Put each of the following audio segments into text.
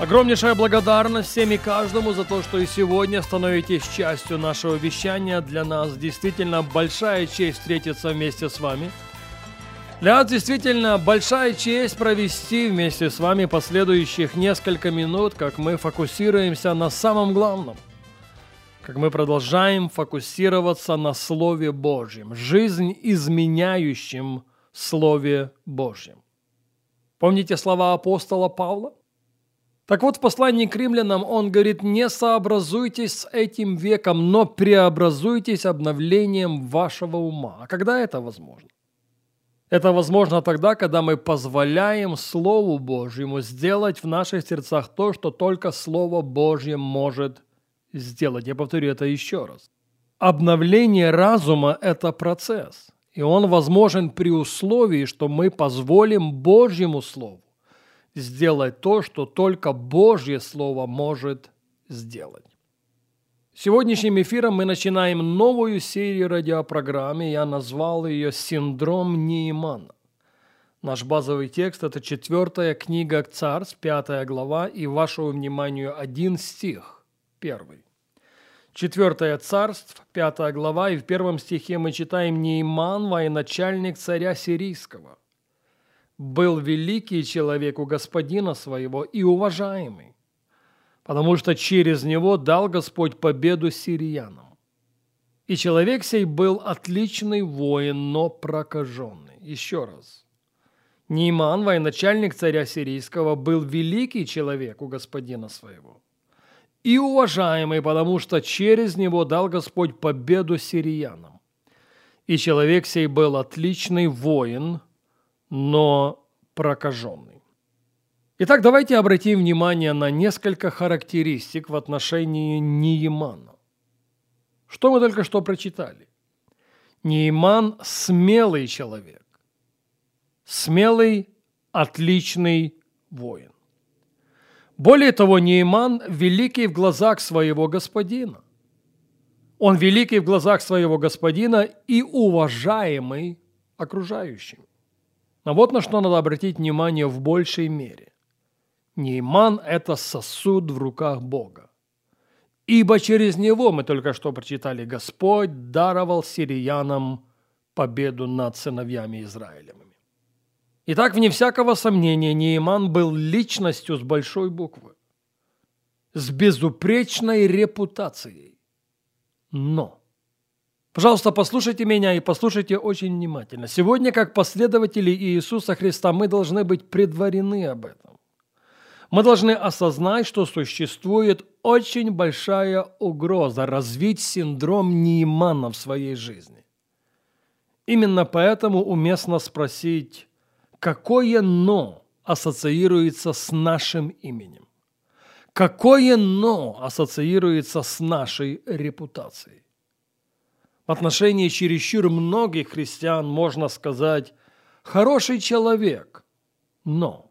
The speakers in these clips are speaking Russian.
Огромнейшая благодарность всем и каждому за то, что и сегодня становитесь частью нашего вещания. Для нас действительно большая честь встретиться вместе с вами. Для нас действительно большая честь провести вместе с вами последующих несколько минут, как мы фокусируемся на самом главном – как мы продолжаем фокусироваться на Слове Божьем, жизнь изменяющем Слове Божьем. Помните слова апостола Павла? Так вот, в послании к римлянам он говорит, не сообразуйтесь с этим веком, но преобразуйтесь обновлением вашего ума. А когда это возможно? Это возможно тогда, когда мы позволяем Слову Божьему сделать в наших сердцах то, что только Слово Божье может сделать. Я повторю это еще раз. Обновление разума – это процесс, и он возможен при условии, что мы позволим Божьему Слову сделать то, что только Божье Слово может сделать. Сегодняшним эфиром мы начинаем новую серию радиопрограммы. Я назвал ее «Синдром Неймана». Наш базовый текст – это четвертая книга Царств, пятая глава, и вашему вниманию один стих. Первый. Четвертое царство, пятая глава, и в первом стихе мы читаем «Нейман, военачальник царя сирийского, был великий человек у господина своего и уважаемый, потому что через него дал Господь победу сириянам. И человек сей был отличный воин, но прокаженный». Еще раз. Нейман, военачальник царя сирийского, был великий человек у господина своего – и уважаемый, потому что через него дал Господь победу сириянам. И человек сей был отличный воин, но прокаженный. Итак, давайте обратим внимание на несколько характеристик в отношении Неемана. Что мы только что прочитали? Неиман – смелый человек. Смелый, отличный воин. Более того, Нейман великий в глазах своего господина. Он великий в глазах своего господина и уважаемый окружающим. Но вот на что надо обратить внимание в большей мере. Нейман – это сосуд в руках Бога. Ибо через него, мы только что прочитали, Господь даровал сириянам победу над сыновьями Израилевыми. Итак, вне всякого сомнения, Нейман был личностью с большой буквы, с безупречной репутацией. Но, пожалуйста, послушайте меня и послушайте очень внимательно. Сегодня, как последователи Иисуса Христа, мы должны быть предварены об этом. Мы должны осознать, что существует очень большая угроза развить синдром Неймана в своей жизни. Именно поэтому уместно спросить, какое «но» ассоциируется с нашим именем? Какое «но» ассоциируется с нашей репутацией? В отношении чересчур многих христиан можно сказать «хороший человек», но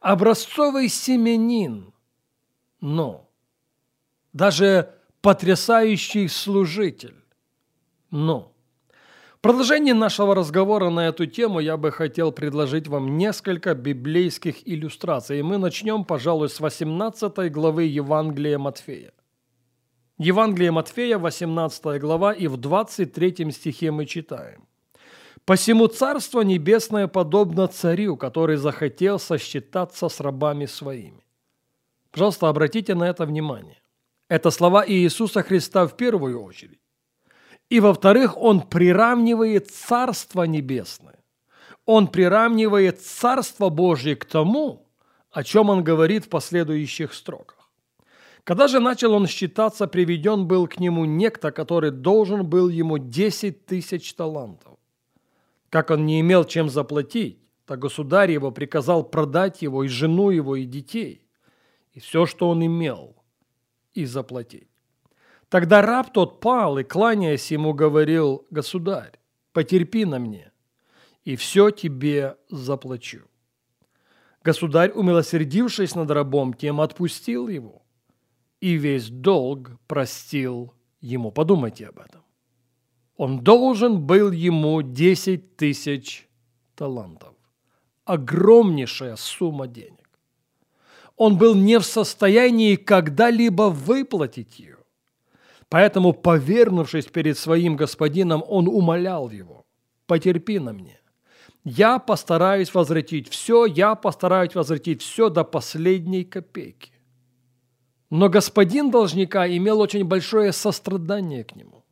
образцовый семенин, но даже потрясающий служитель, но в продолжение нашего разговора на эту тему я бы хотел предложить вам несколько библейских иллюстраций. И мы начнем, пожалуй, с 18 главы Евангелия Матфея. Евангелие Матфея, 18 глава, и в 23 стихе мы читаем. «Посему Царство Небесное подобно царю, который захотел сосчитаться с рабами своими». Пожалуйста, обратите на это внимание. Это слова Иисуса Христа в первую очередь. И во-вторых, он приравнивает Царство Небесное. Он приравнивает Царство Божье к тому, о чем он говорит в последующих строках. Когда же начал он считаться, приведен был к нему некто, который должен был ему 10 тысяч талантов. Как он не имел чем заплатить, то государь его приказал продать его и жену его, и детей, и все, что он имел, и заплатить. Тогда раб тот пал и, кланяясь ему, говорил, «Государь, потерпи на мне, и все тебе заплачу». Государь, умилосердившись над рабом, тем отпустил его, и весь долг простил ему. Подумайте об этом. Он должен был ему 10 тысяч талантов. Огромнейшая сумма денег. Он был не в состоянии когда-либо выплатить ее. Поэтому, повернувшись перед своим господином, он умолял его, «Потерпи на мне. Я постараюсь возвратить все, я постараюсь возвратить все до последней копейки». Но господин должника имел очень большое сострадание к нему,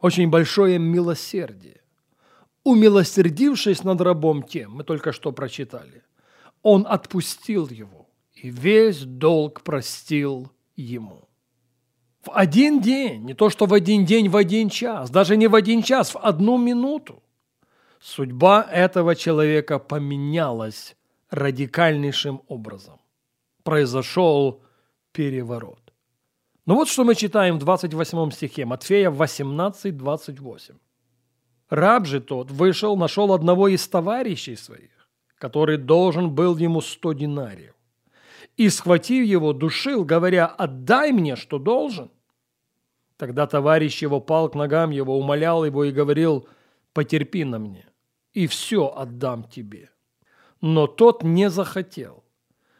очень большое милосердие. Умилосердившись над рабом тем, мы только что прочитали, он отпустил его и весь долг простил ему. В один день, не то что в один день, в один час, даже не в один час, в одну минуту. Судьба этого человека поменялась радикальнейшим образом. Произошел переворот. Ну вот что мы читаем в 28 стихе, Матфея 18, 28. Раб же тот вышел, нашел одного из товарищей своих, который должен был ему сто динариев, и, схватив его, душил, говоря, «Отдай мне, что должен». Тогда товарищ его пал к ногам его, умолял его и говорил, «Потерпи на мне, и все отдам тебе». Но тот не захотел,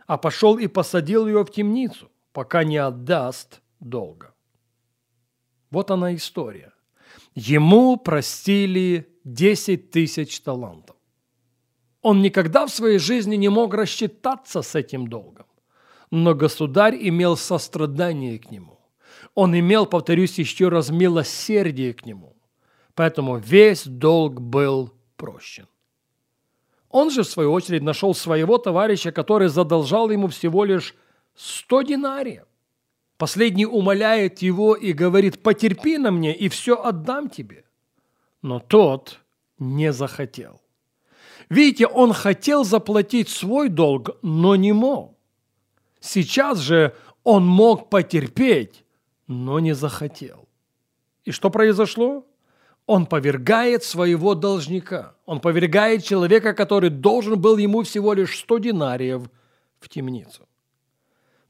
а пошел и посадил его в темницу, пока не отдаст долга. Вот она история. Ему простили 10 тысяч талантов. Он никогда в своей жизни не мог рассчитаться с этим долгом. Но государь имел сострадание к нему. Он имел, повторюсь еще раз, милосердие к нему. Поэтому весь долг был прощен. Он же, в свою очередь, нашел своего товарища, который задолжал ему всего лишь сто динариев. Последний умоляет его и говорит, потерпи на мне, и все отдам тебе. Но тот не захотел. Видите, он хотел заплатить свой долг, но не мог. Сейчас же он мог потерпеть, но не захотел. И что произошло? Он повергает своего должника. Он повергает человека, который должен был ему всего лишь 100 динариев в темницу.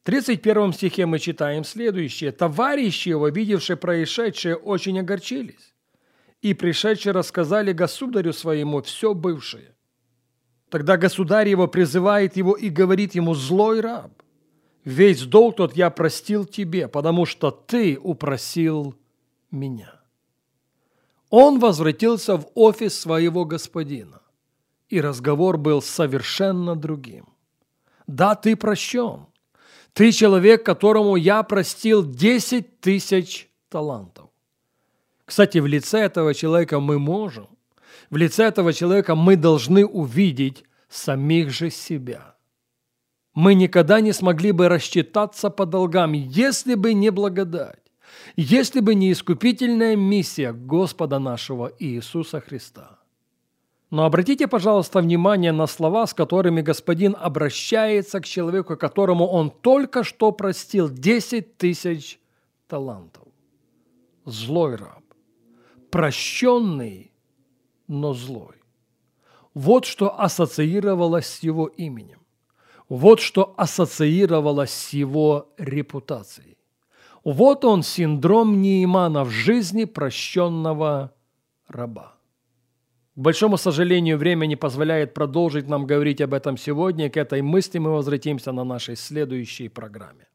31 стихе мы читаем следующее. «Товарищи его, видевшие происшедшее, очень огорчились, и пришедшие рассказали государю своему все бывшее. Тогда государь его призывает его и говорит ему, «Злой раб, весь долг тот я простил тебе, потому что ты упросил меня». Он возвратился в офис своего господина, и разговор был совершенно другим. «Да, ты прощен» Ты человек, которому я простил 10 тысяч талантов. Кстати, в лице этого человека мы можем, в лице этого человека мы должны увидеть самих же себя. Мы никогда не смогли бы рассчитаться по долгам, если бы не благодать, если бы не искупительная миссия Господа нашего Иисуса Христа. Но обратите, пожалуйста, внимание на слова, с которыми господин обращается к человеку, которому он только что простил 10 тысяч талантов. Злой раб, прощенный, но злой. Вот что ассоциировалось с его именем. Вот что ассоциировалось с его репутацией. Вот он синдром Неймана в жизни прощенного раба. К большому сожалению, время не позволяет продолжить нам говорить об этом сегодня. К этой мысли мы возвратимся на нашей следующей программе.